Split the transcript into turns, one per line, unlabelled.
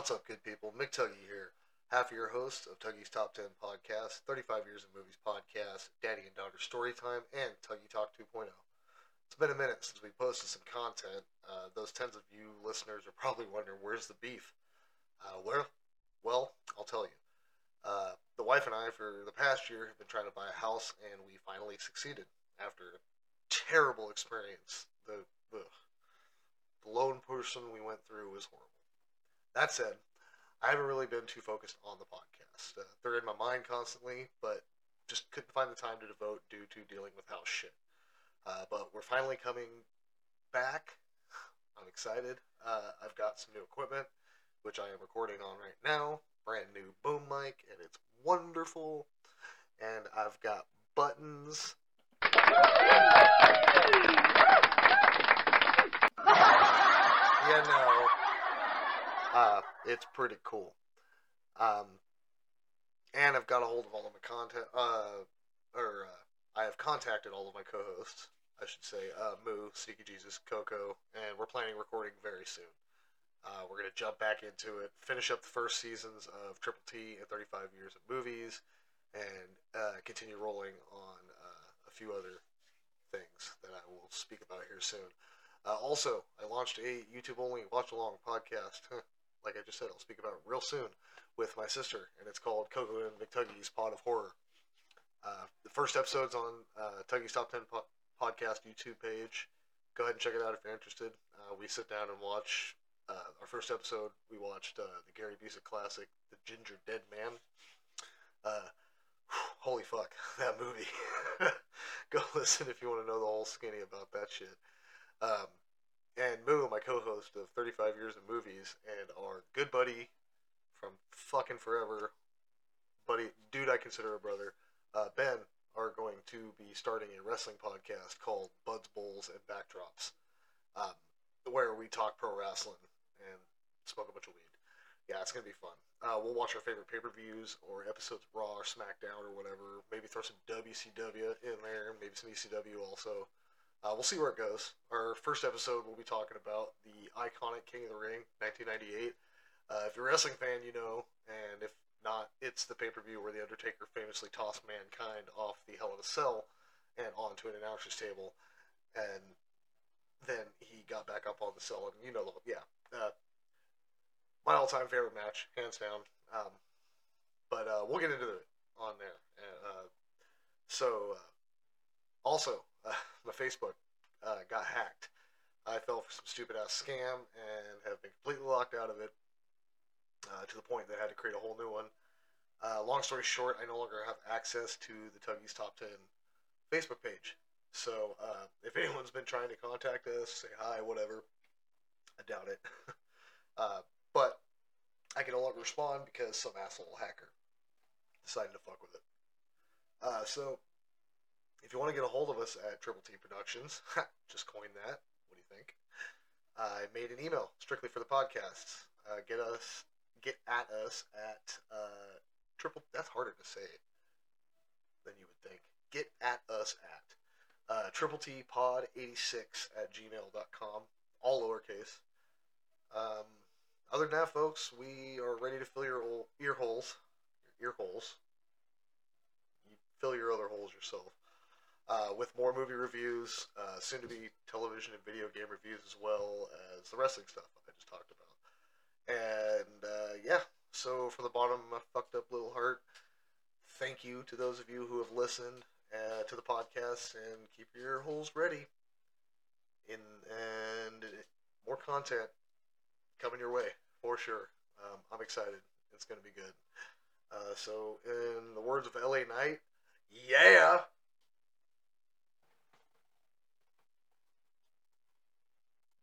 What's up, good people? Mick Tuggy here, half of your host of Tuggy's Top 10 Podcast, 35 Years in Movies Podcast, Daddy and Daughter Storytime, and Tuggy Talk 2.0. It's been a minute since we posted some content. Uh, those tens of you listeners are probably wondering, where's the beef? Uh, where? Well, I'll tell you. Uh, the wife and I, for the past year, have been trying to buy a house, and we finally succeeded after a terrible experience. The, the, the loan person we went through was horrible. That said, I haven't really been too focused on the podcast. Uh, they're in my mind constantly, but just couldn't find the time to devote due to dealing with house shit. Uh, but we're finally coming back. I'm excited. Uh, I've got some new equipment, which I am recording on right now. Brand new boom mic, and it's wonderful. And I've got buttons. Yeah, no. Uh, it's pretty cool. Um, and I've got a hold of all of my content. Uh, or uh, I have contacted all of my co-hosts. I should say, uh, Moo, Sneaky Jesus, Coco, and we're planning recording very soon. Uh, we're gonna jump back into it, finish up the first seasons of Triple T and 35 Years of Movies, and uh, continue rolling on uh, a few other things that I will speak about here soon. Uh, also, I launched a YouTube only watch along podcast. like I just said, I'll speak about it real soon with my sister, and it's called Coco and McTuggy's Pod of Horror. Uh, the first episode's on uh, Tuggy's Top 10 po- Podcast YouTube page. Go ahead and check it out if you're interested. Uh, we sit down and watch uh, our first episode. We watched uh, the Gary Busey classic, The Gingerdead Man. Uh, holy fuck, that movie. Go listen if you want to know the whole skinny about that shit. Um, my co-host of 35 Years of Movies, and our good buddy from fucking forever, buddy, dude I consider a brother, uh, Ben, are going to be starting a wrestling podcast called Buds Bowls and Backdrops, um, where we talk pro wrestling and smoke a bunch of weed. Yeah, it's gonna be fun. Uh, we'll watch our favorite pay-per-views or episodes of Raw or SmackDown or whatever. Maybe throw some WCW in there, maybe some ECW also. Uh, we'll see where it goes. Our first episode, we'll be talking about the iconic King of the Ring, 1998. Uh, if you're a wrestling fan, you know, and if not, it's the pay per view where The Undertaker famously tossed Mankind off the Hell in a Cell and onto an announcer's table, and then he got back up on the cell, and you know, the yeah. Uh, my all time favorite match, hands down. Um, but uh, we'll get into it on there. Uh, so, uh, also, uh, my Facebook uh, got hacked. I fell for some stupid ass scam and have been completely locked out of it uh, to the point that I had to create a whole new one. Uh, long story short, I no longer have access to the Tuggy's Top 10 Facebook page. So uh, if anyone's been trying to contact us, say hi, whatever, I doubt it. uh, but I can no longer respond because some asshole hacker decided to fuck with it. So if you want to get a hold of us at Triple T Productions, just coined that. What do you think? I made an email strictly for the podcasts. Uh, get us, get at us at uh, triple. That's harder to say than you would think. Get at us at uh, triple T Pod eighty six at gmail.com, all lowercase. Um, other than that, folks, we are ready to fill your ear holes, your ear holes. You fill your other holes yourself uh, with more movie reviews, uh, soon to be television and video game reviews, as well as the wrestling stuff I just talked about. And uh, yeah, so from the bottom of my fucked up little heart, thank you to those of you who have listened uh, to the podcast and keep your holes ready. In and more content coming your way for sure. Um, I'm excited. It's going to be good. Uh, so, in the words of LA Knight, yeah.